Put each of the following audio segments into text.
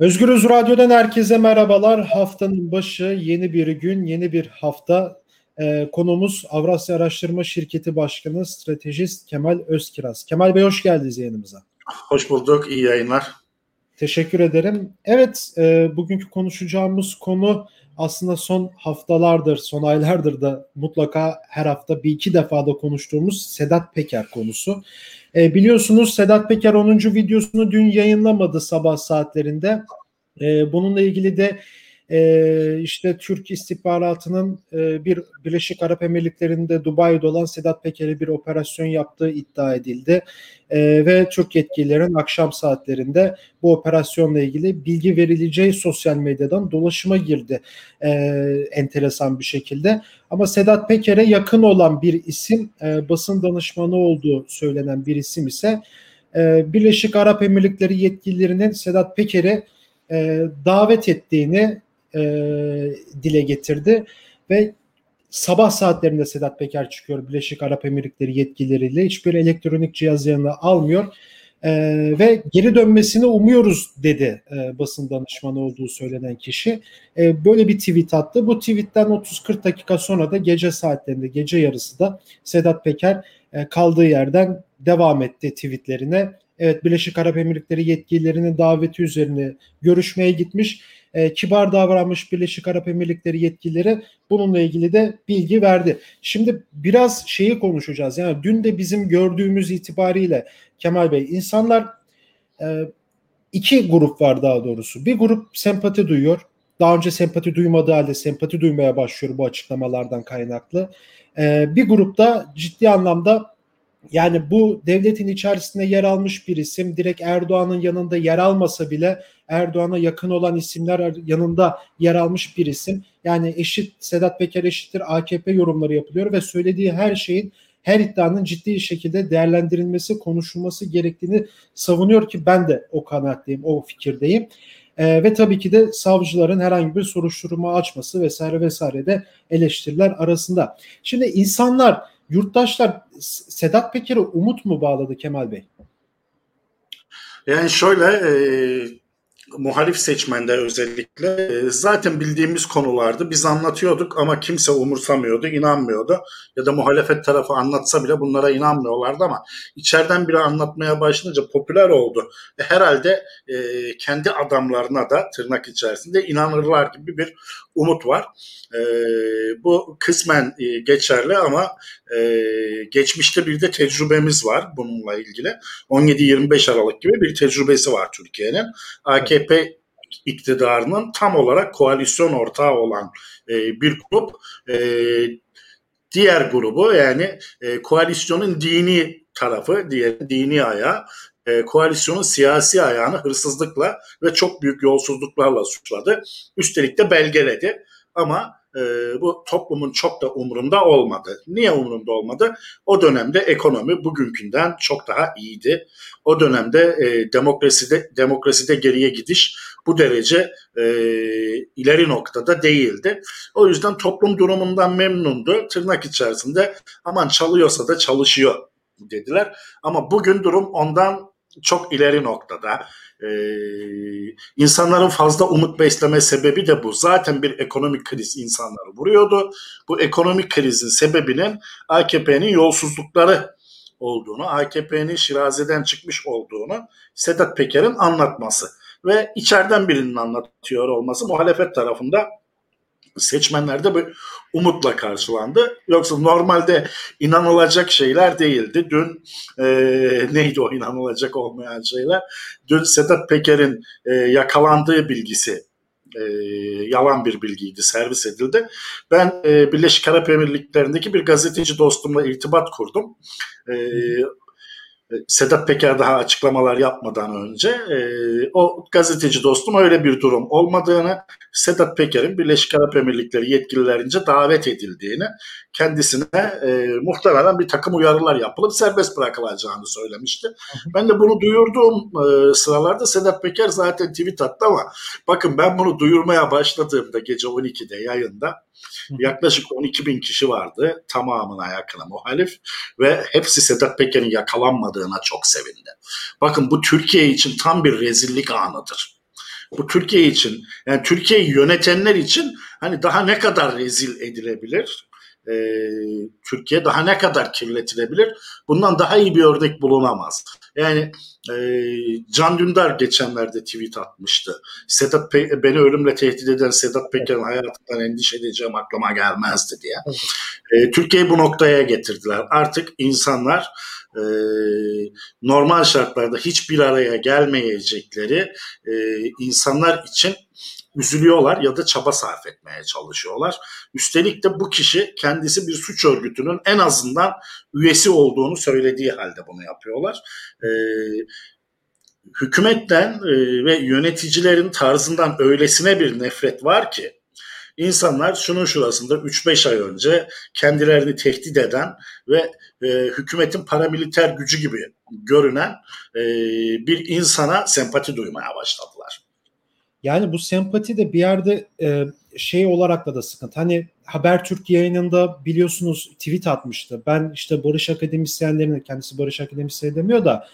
Özgürüz Radyo'dan herkese merhabalar. Haftanın başı yeni bir gün, yeni bir hafta. Ee, konumuz Avrasya Araştırma Şirketi Başkanı Stratejist Kemal Özkiraz. Kemal Bey hoş geldiniz yayınımıza. Hoş bulduk, iyi yayınlar. Teşekkür ederim. Evet, e, bugünkü konuşacağımız konu aslında son haftalardır, son aylardır da mutlaka her hafta bir iki defa da konuştuğumuz Sedat Peker konusu. E, biliyorsunuz Sedat Peker 10. videosunu dün yayınlamadı sabah saatlerinde. E, bununla ilgili de e, işte Türk istihbaratının e, bir Birleşik Arap Emirlikleri'nde Dubai'de olan Sedat Peker'e bir operasyon yaptığı iddia edildi. E, ve Türk yetkililerin akşam saatlerinde bu operasyonla ilgili bilgi verileceği sosyal medyadan dolaşıma girdi e, enteresan bir şekilde. Ama Sedat Peker'e yakın olan bir isim e, basın danışmanı olduğu söylenen bir isim ise e, Birleşik Arap Emirlikleri yetkililerinin Sedat Peker'i e, davet ettiğini e, dile getirdi ve sabah saatlerinde Sedat Peker çıkıyor Birleşik Arap Emirlikleri yetkilileriyle hiçbir elektronik cihaz yanına almıyor e, ve geri dönmesini umuyoruz dedi e, basın danışmanı olduğu söylenen kişi. E, böyle bir tweet attı. Bu tweetten 30-40 dakika sonra da gece saatlerinde gece yarısı da Sedat Peker e, kaldığı yerden devam etti tweetlerine. Evet Birleşik Arap Emirlikleri yetkililerinin daveti üzerine görüşmeye gitmiş e, kibar davranmış Birleşik Arap Emirlikleri yetkilileri bununla ilgili de bilgi verdi. Şimdi biraz şeyi konuşacağız. Yani dün de bizim gördüğümüz itibariyle Kemal Bey insanlar e, iki grup var daha doğrusu. Bir grup sempati duyuyor. Daha önce sempati duymadığı halde sempati duymaya başlıyor bu açıklamalardan kaynaklı. E, bir grupta ciddi anlamda yani bu devletin içerisinde yer almış bir isim direkt Erdoğan'ın yanında yer almasa bile Erdoğan'a yakın olan isimler yanında yer almış bir isim. Yani eşit Sedat Peker eşittir AKP yorumları yapılıyor ve söylediği her şeyin her iddianın ciddi şekilde değerlendirilmesi, konuşulması gerektiğini savunuyor ki ben de o kanaatteyim, o fikirdeyim. Ee, ve tabii ki de savcıların herhangi bir soruşturma açması vesaire vesaire de eleştiriler arasında. Şimdi insanlar yurttaşlar Sedat Peker'e umut mu bağladı Kemal Bey? Yani şöyle e, muhalif seçmende özellikle e, zaten bildiğimiz konulardı. Biz anlatıyorduk ama kimse umursamıyordu, inanmıyordu. Ya da muhalefet tarafı anlatsa bile bunlara inanmıyorlardı ama içeriden biri anlatmaya başlayınca popüler oldu. E, herhalde e, kendi adamlarına da tırnak içerisinde inanırlar gibi bir umut var. E, bu kısmen e, geçerli ama e, geçmişte bir de tecrübemiz var bununla ilgili. 17-25 Aralık gibi bir tecrübesi var Türkiye'nin. AKP iktidarının tam olarak koalisyon ortağı olan e, bir grup e, diğer grubu yani e, koalisyonun dini tarafı, diğer dini ayağı e, koalisyonun siyasi ayağını hırsızlıkla ve çok büyük yolsuzluklarla suçladı. Üstelik de belgeledi. Ama e, bu toplumun çok da umurunda olmadı. Niye umurunda olmadı? O dönemde ekonomi bugünkünden çok daha iyiydi. O dönemde e, demokraside demokraside geriye gidiş bu derece e, ileri noktada değildi. O yüzden toplum durumundan memnundu. Tırnak içerisinde aman çalıyorsa da çalışıyor dediler. Ama bugün durum ondan çok ileri noktada. Ee, insanların fazla umut besleme sebebi de bu. Zaten bir ekonomik kriz insanları vuruyordu. Bu ekonomik krizin sebebinin AKP'nin yolsuzlukları olduğunu, AKP'nin şirazeden çıkmış olduğunu Sedat Peker'in anlatması ve içeriden birinin anlatıyor olması muhalefet tarafında seçmenlerde bir umutla karşılandı. Yoksa normalde inanılacak şeyler değildi. Dün e, neydi o inanılacak olmayan şeyler? Dün Sedat Peker'in e, yakalandığı bilgisi e, yalan bir bilgiydi, servis edildi. Ben e, Birleşik Arap Emirlikleri'ndeki bir gazeteci dostumla irtibat kurdum. E, e, Sedat Peker daha açıklamalar yapmadan önce e, o gazeteci dostum öyle bir durum olmadığını, Sedat Peker'in Birleşik Arap Emirlikleri yetkililerince davet edildiğini, kendisine e, muhtemelen bir takım uyarılar yapılıp serbest bırakılacağını söylemişti. Ben de bunu duyurduğum e, sıralarda Sedat Peker zaten tweet attı ama bakın ben bunu duyurmaya başladığımda gece 12'de yayında Yaklaşık 12 bin kişi vardı tamamına yakına muhalif ve hepsi Sedat Peker'in yakalanmadığına çok sevindi. Bakın bu Türkiye için tam bir rezillik anıdır. bu Türkiye için yani Türkiye'yi yönetenler için hani daha ne kadar rezil edilebilir? Ee, Türkiye daha ne kadar kirletilebilir? Bundan daha iyi bir örnek bulunamaz. Yani e, Can Dündar geçenlerde tweet atmıştı. Sedat Pe- beni ölümle tehdit eden Sedat Peker'in hayatından endişe edeceğim aklıma gelmezdi diye. E, Türkiye'yi bu noktaya getirdiler. Artık insanlar e, normal şartlarda hiçbir araya gelmeyecekleri e, insanlar için üzülüyorlar ya da çaba sarf etmeye çalışıyorlar. Üstelik de bu kişi kendisi bir suç örgütünün en azından üyesi olduğunu söylediği halde bunu yapıyorlar. E, hükümetten e, ve yöneticilerin tarzından öylesine bir nefret var ki insanlar şunun şurasında 3-5 ay önce kendilerini tehdit eden ve e, hükümetin paramiliter gücü gibi görünen e, bir insana sempati duymaya başladılar. Yani bu sempati de bir yerde e, şey olarak da da sıkıntı. Hani Habertürk yayınında biliyorsunuz tweet atmıştı. Ben işte Barış Akademisyenlerine kendisi Barış Akademisyen demiyor da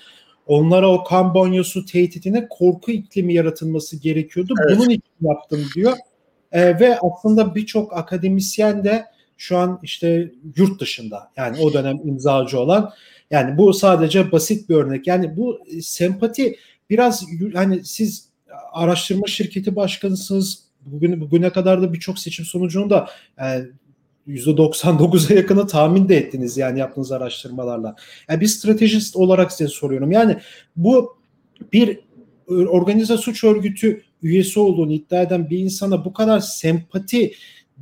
onlara o kan banyosu tehditine korku iklimi yaratılması gerekiyordu. Evet. Bunun için yaptım diyor. E, ve aslında birçok akademisyen de şu an işte yurt dışında yani o dönem imzacı olan yani bu sadece basit bir örnek. Yani bu sempati biraz hani siz araştırma şirketi başkanısınız. Bugün bugüne kadar da birçok seçim sonucunu da yani %99'a yakını tahmin de ettiniz yani yaptığınız araştırmalarla. Yani bir stratejist olarak size soruyorum. Yani bu bir organize suç örgütü üyesi olduğunu iddia eden bir insana bu kadar sempati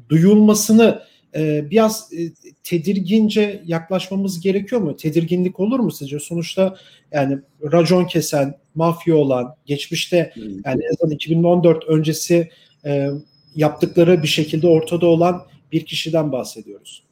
duyulmasını e, biraz e, tedirgince yaklaşmamız gerekiyor mu? Tedirginlik olur mu sizce? Sonuçta yani racon kesen, mafya olan, geçmişte yani en azından 2014 öncesi e, yaptıkları bir şekilde ortada olan bir kişiden bahsediyoruz.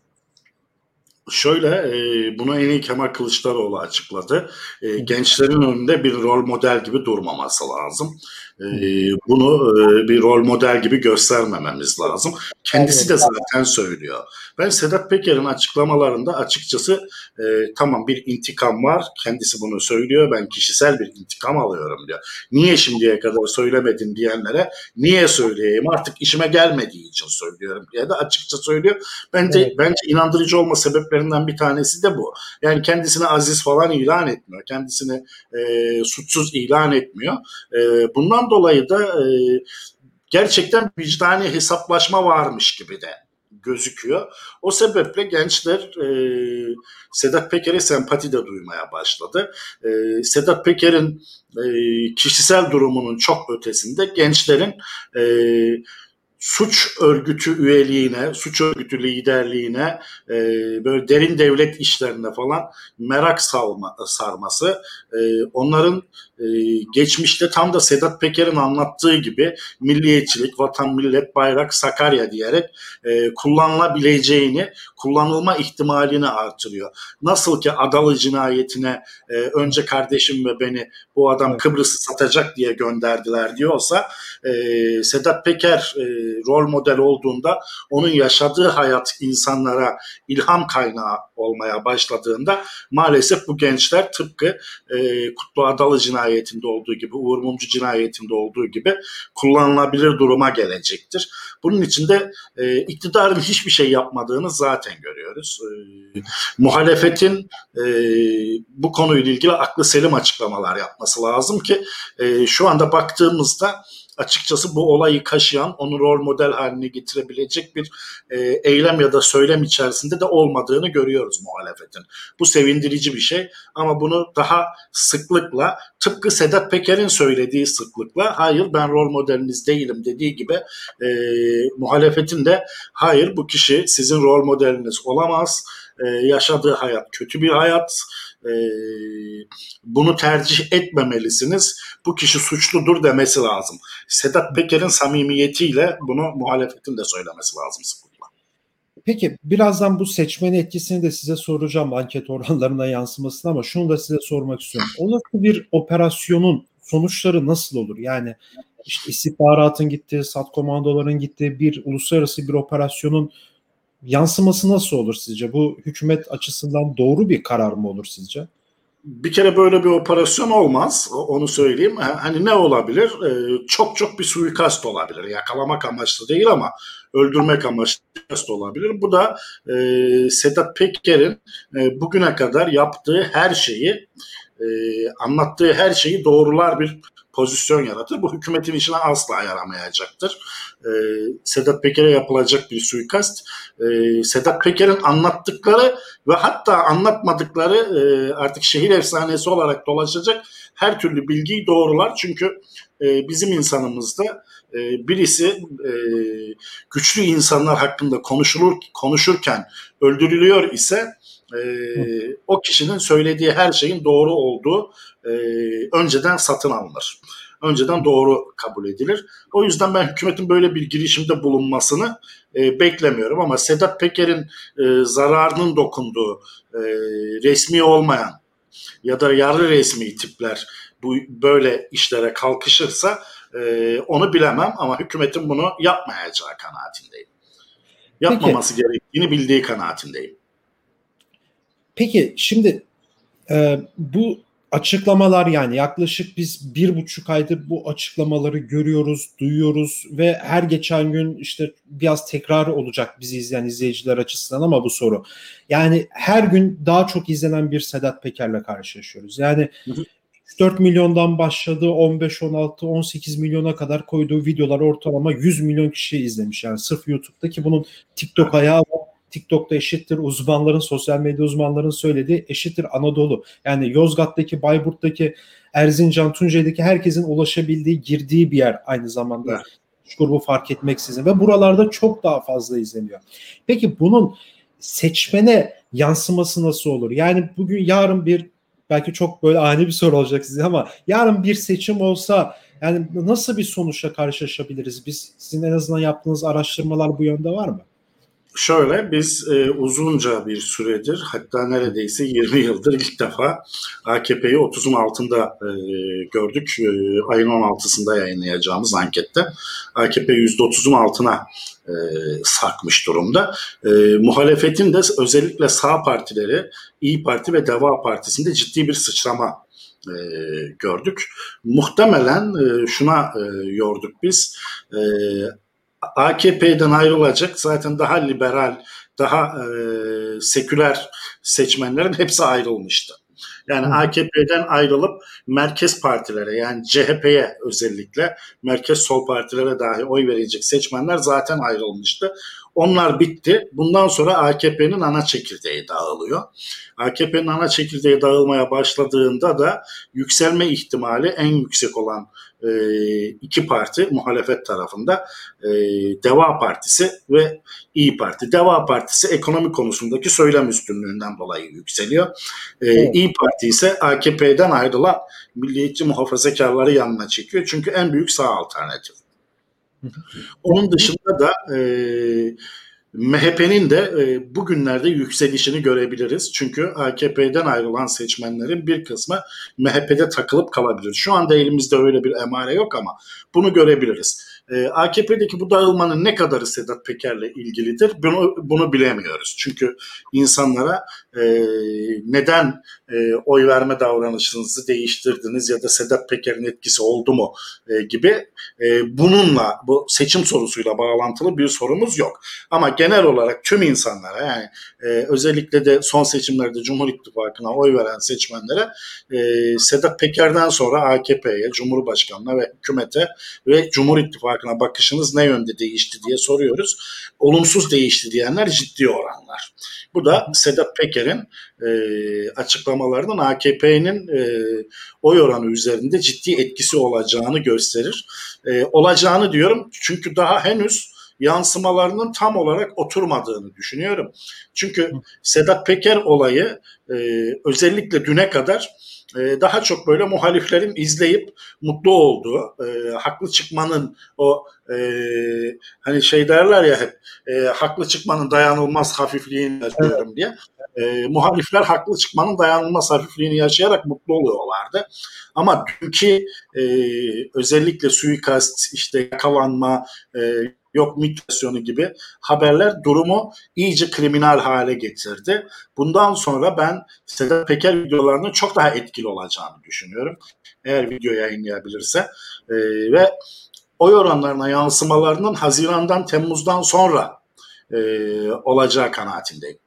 Şöyle e, bunu en iyi Kemal Kılıçdaroğlu açıkladı. E, gençlerin önünde bir rol model gibi durmaması lazım. E, bunu e, bir rol model gibi göstermememiz lazım. Kendisi de zaten söylüyor. Ben Sedat Peker'in açıklamalarında açıkçası e, tamam bir intikam var. Kendisi bunu söylüyor. Ben kişisel bir intikam alıyorum diyor. Niye şimdiye kadar söylemedin diyenlere niye söyleyeyim artık işime gelmediği için söylüyorum diye de açıkça söylüyor. Bence, evet. bence inandırıcı olma sebeplerinden bir tanesi de bu. Yani kendisini aziz falan ilan etmiyor. Kendisini e, suçsuz ilan etmiyor. E, bundan dolayı da e, gerçekten vicdani hesaplaşma varmış gibi de gözüküyor. O sebeple gençler e, Sedat Peker'e sempati de duymaya başladı. E, Sedat Peker'in e, kişisel durumunun çok ötesinde gençlerin e, suç örgütü üyeliğine, suç örgütü liderliğine, e, böyle derin devlet işlerine falan merak salma, sarması, e, onların e, geçmişte tam da Sedat Peker'in anlattığı gibi milliyetçilik, vatan, millet, bayrak, Sakarya diyerek e, kullanılabileceğini, kullanılma ihtimalini artırıyor. Nasıl ki Adalı cinayetine e, önce kardeşim ve beni bu adam Kıbrıs'ı satacak diye gönderdiler diyorsa e, Sedat Peker e, rol model olduğunda onun yaşadığı hayat insanlara ilham kaynağı olmaya başladığında maalesef bu gençler tıpkı e, Kutlu Adalı cinayetinde olduğu gibi, Uğur Mumcu cinayetinde olduğu gibi kullanılabilir duruma gelecektir. Bunun için de e, iktidarın hiçbir şey yapmadığını zaten görüyoruz. E, muhalefetin e, bu konuyla ilgili aklı selim açıklamalar yapması lazım ki e, şu anda baktığımızda açıkçası bu olayı kaşıyan, onu rol model haline getirebilecek bir e, eylem ya da söylem içerisinde de olmadığını görüyoruz muhalefetin. Bu sevindirici bir şey ama bunu daha sıklıkla tıpkı Sedat Peker'in söylediği sıklıkla hayır ben rol modeliniz değilim dediği gibi e, muhalefetin de hayır bu kişi sizin rol modeliniz olamaz. E, yaşadığı hayat kötü bir hayat e, bunu tercih etmemelisiniz. Bu kişi suçludur demesi lazım. Sedat Peker'in samimiyetiyle bunu muhalefetin de söylemesi lazım sıklıkla. Peki birazdan bu seçmen etkisini de size soracağım anket oranlarına yansımasını ama şunu da size sormak istiyorum. Olası bir operasyonun sonuçları nasıl olur? Yani işte istihbaratın gittiği, sat komandoların gittiği bir uluslararası bir operasyonun yansıması nasıl olur sizce? Bu hükümet açısından doğru bir karar mı olur sizce? bir kere böyle bir operasyon olmaz. Onu söyleyeyim. Hani ne olabilir? Ee, çok çok bir suikast olabilir. Yakalamak amaçlı değil ama öldürmek amaçlı olabilir. Bu da e, Sedat Peker'in e, bugüne kadar yaptığı her şeyi e, anlattığı her şeyi doğrular bir pozisyon yaratır. Bu hükümetin işine asla yaramayacaktır. E, Sedat Peker'e yapılacak bir suikast. E, Sedat Peker'in anlattıkları ve hatta anlatmadıkları e, artık şehir efsanesi olarak dolaşacak her türlü bilgiyi doğrular. Çünkü e, bizim insanımızda e, birisi e, güçlü insanlar hakkında konuşulur konuşurken öldürülüyor ise e, o kişinin söylediği her şeyin doğru olduğu e, önceden satın alınır. Önceden doğru kabul edilir. O yüzden ben hükümetin böyle bir girişimde bulunmasını e, beklemiyorum ama Sedat Peker'in e, zararının dokunduğu e, resmi olmayan ya da yarı resmi tipler bu böyle işlere kalkışırsa e, onu bilemem ama hükümetin bunu yapmayacağı kanaatindeyim. Yapmaması Peki. gerektiğini bildiği kanaatindeyim. Peki şimdi e, bu açıklamalar yani yaklaşık biz bir buçuk aydır bu açıklamaları görüyoruz, duyuyoruz ve her geçen gün işte biraz tekrar olacak bizi izleyen izleyiciler açısından ama bu soru. Yani her gün daha çok izlenen bir Sedat Peker'le karşılaşıyoruz. Yani 4 milyondan başladı 15, 16, 18 milyona kadar koyduğu videolar ortalama 100 milyon kişi izlemiş. Yani sırf YouTube'daki bunun TikTok ayağı var TikTok'ta eşittir uzmanların, sosyal medya uzmanların söylediği eşittir Anadolu. Yani Yozgat'taki, Bayburt'taki, Erzincan, Tunceli'deki herkesin ulaşabildiği, girdiği bir yer aynı zamanda. Evet. grubu fark etmeksizin ve buralarda çok daha fazla izleniyor. Peki bunun seçmene yansıması nasıl olur? Yani bugün yarın bir belki çok böyle ani bir soru olacak size ama yarın bir seçim olsa yani nasıl bir sonuçla karşılaşabiliriz? Biz sizin en azından yaptığınız araştırmalar bu yönde var mı? Şöyle biz e, uzunca bir süredir hatta neredeyse 20 yıldır ilk defa AKP'yi 30'un altında e, gördük. E, ayın 16'sında yayınlayacağımız ankette AKP %30'un altına e, sarkmış durumda. E, muhalefetin de özellikle sağ partileri İyi Parti ve Deva Partisi'nde ciddi bir sıçrama e, gördük. Muhtemelen e, şuna e, yorduk biz. E, AKP'den ayrılacak zaten daha liberal, daha e, seküler seçmenlerin hepsi ayrılmıştı. Yani Hı. AKP'den ayrılıp merkez partilere yani CHP'ye özellikle merkez sol partilere dahi oy verecek seçmenler zaten ayrılmıştı. Onlar bitti. Bundan sonra AKP'nin ana çekirdeği dağılıyor. AKP'nin ana çekirdeği dağılmaya başladığında da yükselme ihtimali en yüksek olan e, iki parti muhalefet tarafında e, Deva Partisi ve İyi Parti. Deva Partisi ekonomi konusundaki söylem üstünlüğünden dolayı yükseliyor. E, evet. İyi Parti ise AKP'den ayrılan milliyetçi muhafazakarları yanına çekiyor. Çünkü en büyük sağ alternatif. Onun dışında da e, MHP'nin de e, bugünlerde yükselişini görebiliriz. Çünkü AKP'den ayrılan seçmenlerin bir kısmı MHP'de takılıp kalabilir. Şu anda elimizde öyle bir emare yok ama bunu görebiliriz. E, AKP'deki bu dağılmanın ne kadarı Sedat Peker'le ilgilidir bunu, bunu bilemiyoruz. Çünkü insanlara e, neden e, oy verme davranışınızı değiştirdiniz ya da Sedat Peker'in etkisi oldu mu e, gibi e, bununla bu seçim sorusuyla bağlantılı bir sorumuz yok. Ama genel olarak tüm insanlara yani e, özellikle de son seçimlerde Cumhur İttifakı'na oy veren seçmenlere e, Sedat Peker'den sonra AKP'ye, Cumhurbaşkanı'na ve hükümete ve Cumhur İttifakı'na bakışınız ne yönde değişti diye soruyoruz. Olumsuz değişti diyenler ciddi oranlar. Bu da Sedat Peker'in e, açıklamalarının AKP'nin e, oy oranı üzerinde ciddi etkisi olacağını gösterir. E, olacağını diyorum çünkü daha henüz yansımalarının tam olarak oturmadığını düşünüyorum. Çünkü Sedat Peker olayı e, özellikle düne kadar e, daha çok böyle muhaliflerin izleyip mutlu olduğu, e, haklı çıkmanın o e, hani şey derler ya hep e, haklı çıkmanın dayanılmaz hafifliğini yaşıyorum diye. E, muhalifler haklı çıkmanın dayanılmaz hafifliğini yaşayarak mutlu oluyorlardı. Ama dünkü e, özellikle suikast, işte yakalanma, e, yok migrasyonu gibi haberler durumu iyice kriminal hale getirdi. Bundan sonra ben Sedat Peker videolarının çok daha etkili olacağını düşünüyorum. Eğer video yayınlayabilirse. E, ve oy oranlarına yansımalarının Haziran'dan Temmuz'dan sonra e, olacağı kanaatindeyim.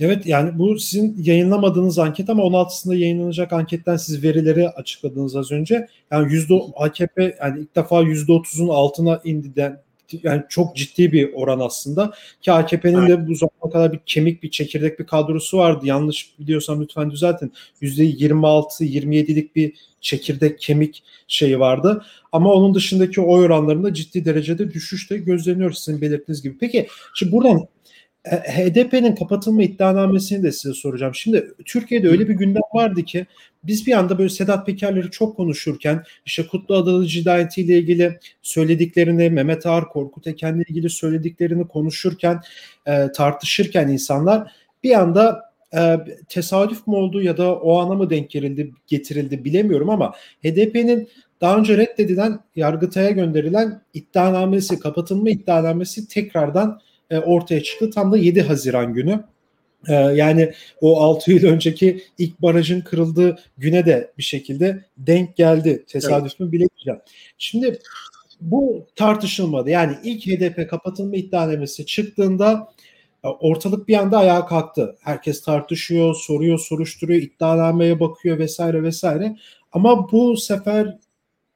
Evet yani bu sizin yayınlamadığınız anket ama 16'sında yayınlanacak anketten siz verileri açıkladınız az önce. Yani yüzde AKP yani ilk defa yüzde 30'un altına indiden yani çok ciddi bir oran aslında. Ki AKP'nin evet. de bu zamana kadar bir kemik, bir çekirdek bir kadrosu vardı. Yanlış biliyorsam lütfen düzeltin. %26-27'lik bir çekirdek kemik şeyi vardı. Ama onun dışındaki oy oranlarında ciddi derecede düşüş de gözleniyor sizin belirttiğiniz gibi. Peki şimdi buradan HDP'nin kapatılma iddianamesini de size soracağım. Şimdi Türkiye'de öyle bir gündem vardı ki biz bir anda böyle Sedat Peker'leri çok konuşurken işte Kutlu Adalı cinayetiyle ilgili söylediklerini, Mehmet Ağar Korkut Eken'le ilgili söylediklerini konuşurken, e, tartışırken insanlar bir anda e, tesadüf mü oldu ya da o ana mı denk getirildi, getirildi bilemiyorum ama HDP'nin daha önce reddedilen Yargıtay'a gönderilen iddianamesi, kapatılma iddianamesi tekrardan e, ortaya çıktı. Tam da 7 Haziran günü. E, yani o 6 yıl önceki ilk barajın kırıldığı güne de bir şekilde denk geldi. Tesadüf evet. mü bilemeyeceğim. Şimdi bu tartışılmadı. Yani ilk HDP kapatılma iddianamesi çıktığında e, ortalık bir anda ayağa kalktı. Herkes tartışıyor, soruyor, soruşturuyor, iddianameye bakıyor vesaire vesaire. Ama bu sefer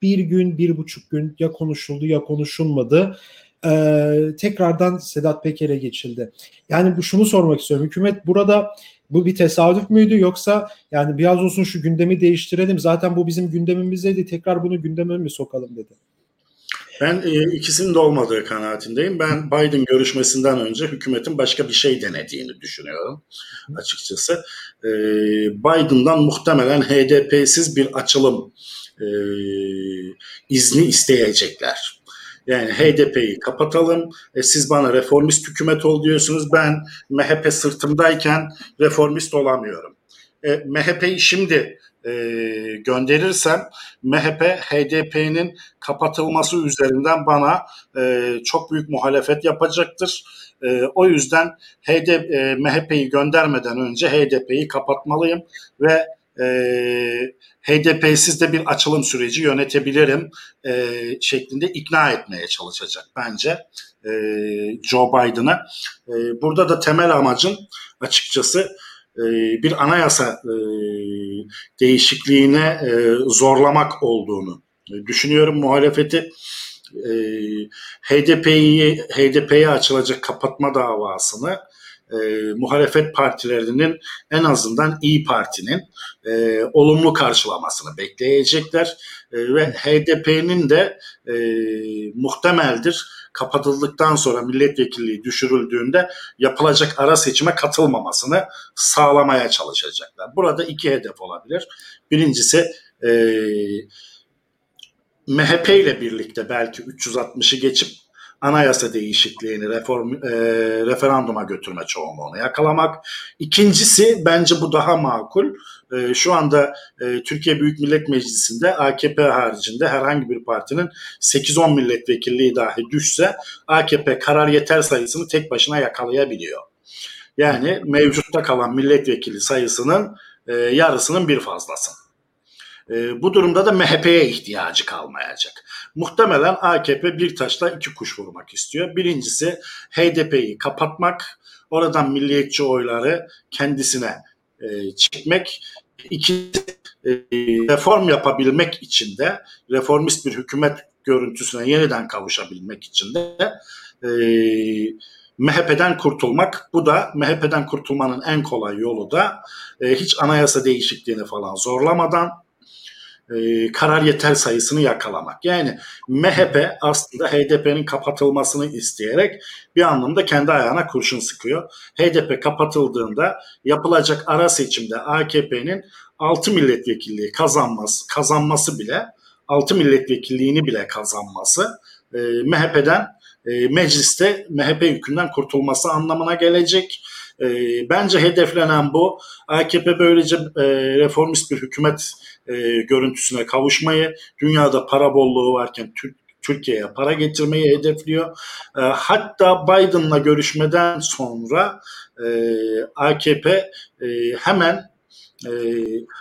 bir gün, bir buçuk gün ya konuşuldu ya konuşulmadı e, tekrardan Sedat Peker'e geçildi. Yani bu şunu sormak istiyorum. Hükümet burada bu bir tesadüf müydü yoksa yani biraz olsun şu gündemi değiştirelim. Zaten bu bizim gündemimizdeydi. Tekrar bunu gündeme mi sokalım dedi. Ben e, ikisinin de olmadığı kanaatindeyim. Ben Biden görüşmesinden önce hükümetin başka bir şey denediğini düşünüyorum açıkçası. E, Biden'dan muhtemelen HDP'siz bir açılım e, izni isteyecekler. Yani HDP'yi kapatalım. E, siz bana reformist hükümet ol diyorsunuz. Ben MHP sırtımdayken reformist olamıyorum. E, MHP'yi şimdi e, gönderirsem MHP HDP'nin kapatılması üzerinden bana e, çok büyük muhalefet yapacaktır. E, o yüzden HDP, e, MHP'yi göndermeden önce HDP'yi kapatmalıyım ve e, HDP'siz de bir açılım süreci yönetebilirim e, şeklinde ikna etmeye çalışacak bence e, Joe Biden'a. E, burada da temel amacın açıkçası e, bir anayasa e, değişikliğine e, zorlamak olduğunu düşünüyorum. Muhalefeti e, HDP'yi HDP'ye açılacak kapatma davasını e, muhalefet partilerinin en azından İyi Parti'nin e, olumlu karşılamasını bekleyecekler e, ve HDP'nin de e, muhtemeldir kapatıldıktan sonra milletvekilliği düşürüldüğünde yapılacak ara seçime katılmamasını sağlamaya çalışacaklar. Burada iki hedef olabilir. Birincisi e, MHP ile birlikte belki 360'ı geçip anayasa değişikliğini reform, e, referanduma götürme çoğunluğunu yakalamak. İkincisi bence bu daha makul. E, şu anda e, Türkiye Büyük Millet Meclisi'nde AKP haricinde herhangi bir partinin 8-10 milletvekilliği dahi düşse AKP karar yeter sayısını tek başına yakalayabiliyor. Yani mevcutta kalan milletvekili sayısının e, yarısının bir fazlası. E, bu durumda da MHP'ye ihtiyacı kalmayacak. Muhtemelen AKP bir taşla iki kuş vurmak istiyor. Birincisi HDP'yi kapatmak, oradan milliyetçi oyları kendisine e, çekmek. İkincisi e, reform yapabilmek için de reformist bir hükümet görüntüsüne yeniden kavuşabilmek için de e, MHP'den kurtulmak. Bu da MHP'den kurtulmanın en kolay yolu da e, hiç anayasa değişikliğini falan zorlamadan e, karar yeter sayısını yakalamak. Yani MHP aslında HDP'nin kapatılmasını isteyerek bir anlamda kendi ayağına kurşun sıkıyor. HDP kapatıldığında yapılacak ara seçimde AKP'nin 6 milletvekilliği kazanması, kazanması bile 6 milletvekilliğini bile kazanması e, MHP'den e, mecliste MHP yükünden kurtulması anlamına gelecek. E, bence hedeflenen bu. AKP böylece e, reformist bir hükümet e, görüntüsüne kavuşmayı, dünyada para bolluğu varken Türk Türkiye'ye para getirmeyi hedefliyor. E, hatta Biden'la görüşmeden sonra e, AKP e, hemen e,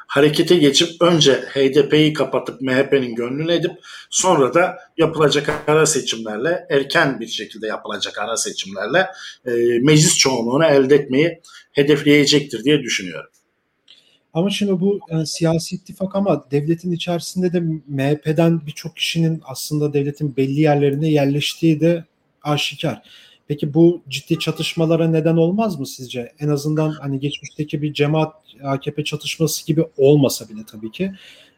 harekete geçip önce HDP'yi kapatıp MHP'nin gönlünü edip sonra da yapılacak ara seçimlerle erken bir şekilde yapılacak ara seçimlerle e, meclis çoğunluğunu elde etmeyi hedefleyecektir diye düşünüyorum. Ama şimdi bu yani siyasi ittifak ama devletin içerisinde de MHP'den birçok kişinin aslında devletin belli yerlerine yerleştiği de aşikar. Peki bu ciddi çatışmalara neden olmaz mı sizce? En azından hani geçmişteki bir cemaat AKP çatışması gibi olmasa bile tabii ki.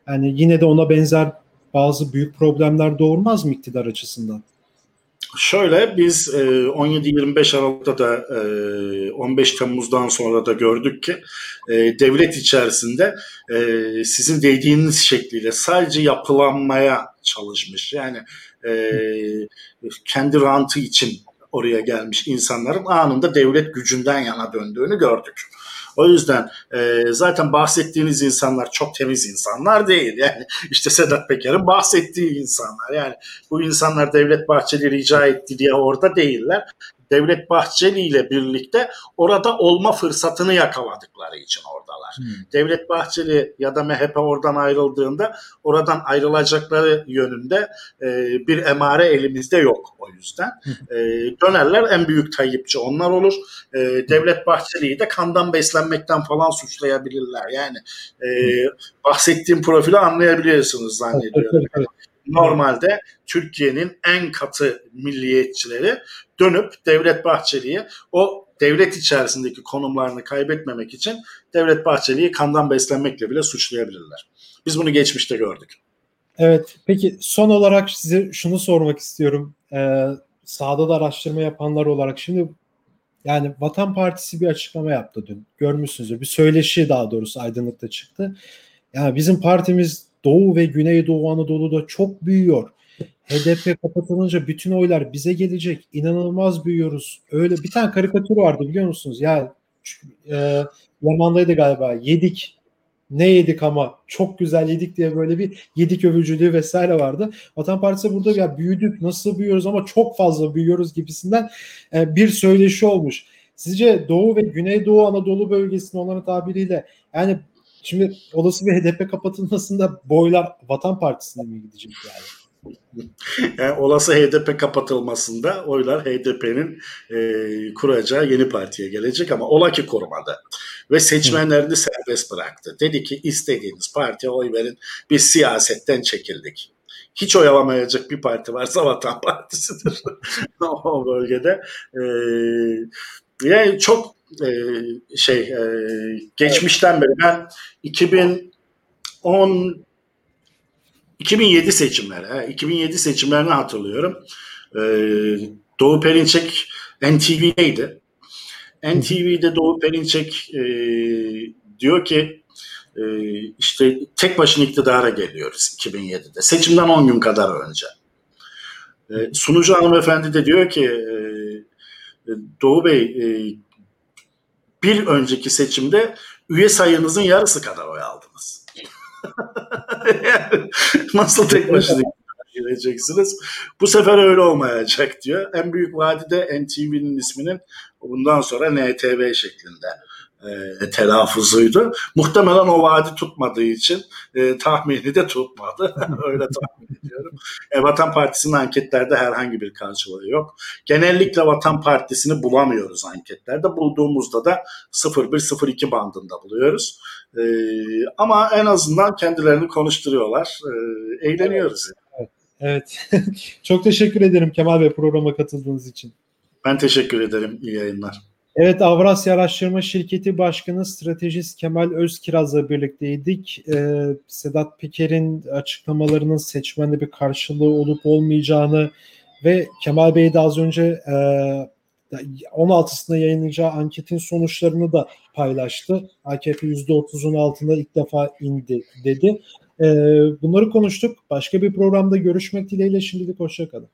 Yani yine de ona benzer bazı büyük problemler doğurmaz mı iktidar açısından? Şöyle biz 17-25 e, Aralık'ta da 15 e, Temmuz'dan sonra da gördük ki e, devlet içerisinde sizin dediğiniz şekliyle sadece yapılanmaya çalışmış. Yani kendi rantı için oraya gelmiş insanların anında devlet gücünden yana döndüğünü gördük. O yüzden e, zaten bahsettiğiniz insanlar çok temiz insanlar değil. Yani işte Sedat Peker'in bahsettiği insanlar. Yani bu insanlar Devlet Bahçeli rica etti diye orada değiller. Devlet Bahçeli ile birlikte orada olma fırsatını yakaladıkları için oradalar. Hmm. Devlet Bahçeli ya da MHP oradan ayrıldığında oradan ayrılacakları yönünde e, bir emare elimizde yok o yüzden. E, dönerler en büyük Tayyipçi onlar olur. E, Devlet Bahçeli'yi de kandan beslenmekten falan suçlayabilirler. Yani e, bahsettiğim profili anlayabiliyorsunuz zannediyorum. Normalde Türkiye'nin en katı milliyetçileri dönüp Devlet Bahçeli'ye o devlet içerisindeki konumlarını kaybetmemek için Devlet Bahçeli'yi kandan beslenmekle bile suçlayabilirler. Biz bunu geçmişte gördük. Evet. Peki son olarak size şunu sormak istiyorum. Ee, sahada da araştırma yapanlar olarak şimdi yani Vatan Partisi bir açıklama yaptı dün. Görmüşsünüzdür. Bir söyleşi daha doğrusu aydınlıkta çıktı. Yani bizim partimiz Doğu ve Güneydoğu Anadolu'da çok büyüyor. HDP kapatılınca bütün oylar bize gelecek. İnanılmaz büyüyoruz. Öyle bir tane karikatür vardı biliyor musunuz? Ya e, Yaman'daydı galiba. Yedik. Ne yedik ama çok güzel yedik diye böyle bir yedik övücülüğü vesaire vardı. Vatan Partisi burada ya büyüdük nasıl büyüyoruz ama çok fazla büyüyoruz gibisinden e, bir söyleşi olmuş. Sizce Doğu ve Güneydoğu Anadolu bölgesinde onların tabiriyle yani şimdi olası bir HDP kapatılmasında boylar Vatan Partisi'ne mi gidecek yani? Yani olası HDP kapatılmasında oylar HDP'nin e, kuracağı yeni partiye gelecek ama ola ki kurmadı. Ve seçmenlerini serbest bıraktı. Dedi ki istediğiniz partiye oy verin. Biz siyasetten çekildik. Hiç oy alamayacak bir parti varsa Vatan Partisi'dir o bölgede. E, yani çok e, şey e, geçmişten beri ben 2010 2007 seçimleri. 2007 seçimlerini hatırlıyorum. Ee, Doğu Perinçek NTV'deydi. NTV'de Doğu Perinçek e, diyor ki e, işte tek başına iktidara geliyoruz 2007'de. Seçimden 10 gün kadar önce. E, sunucu hanımefendi de diyor ki e, Doğu Bey e, bir önceki seçimde üye sayınızın yarısı kadar oy aldınız. Nasıl tek başına gireceksiniz? Bu sefer öyle olmayacak diyor. En büyük vadide NTV'nin isminin bundan sonra NTV şeklinde e, telaffuzuydu. Muhtemelen o vaadi tutmadığı için e, tahmini de tutmadı. Öyle tahmin ediyorum. E, Vatan Partisi'nin anketlerde herhangi bir karşılığı yok. Genellikle Vatan Partisi'ni bulamıyoruz anketlerde. Bulduğumuzda da 0-1-0-2 bandında buluyoruz. E, ama en azından kendilerini konuşturuyorlar. E, eğleniyoruz. Evet. evet. Çok teşekkür ederim Kemal Bey programa katıldığınız için. Ben teşekkür ederim. İyi yayınlar. Evet Avrasya Araştırma Şirketi Başkanı Stratejist Kemal Özkiraz'la birlikteydik. Ee, Sedat Peker'in açıklamalarının seçmende bir karşılığı olup olmayacağını ve Kemal Bey de az önce e, 16'sında yayınlayacağı anketin sonuçlarını da paylaştı. AKP %30'un altında ilk defa indi dedi. Ee, bunları konuştuk. Başka bir programda görüşmek dileğiyle şimdilik hoşçakalın.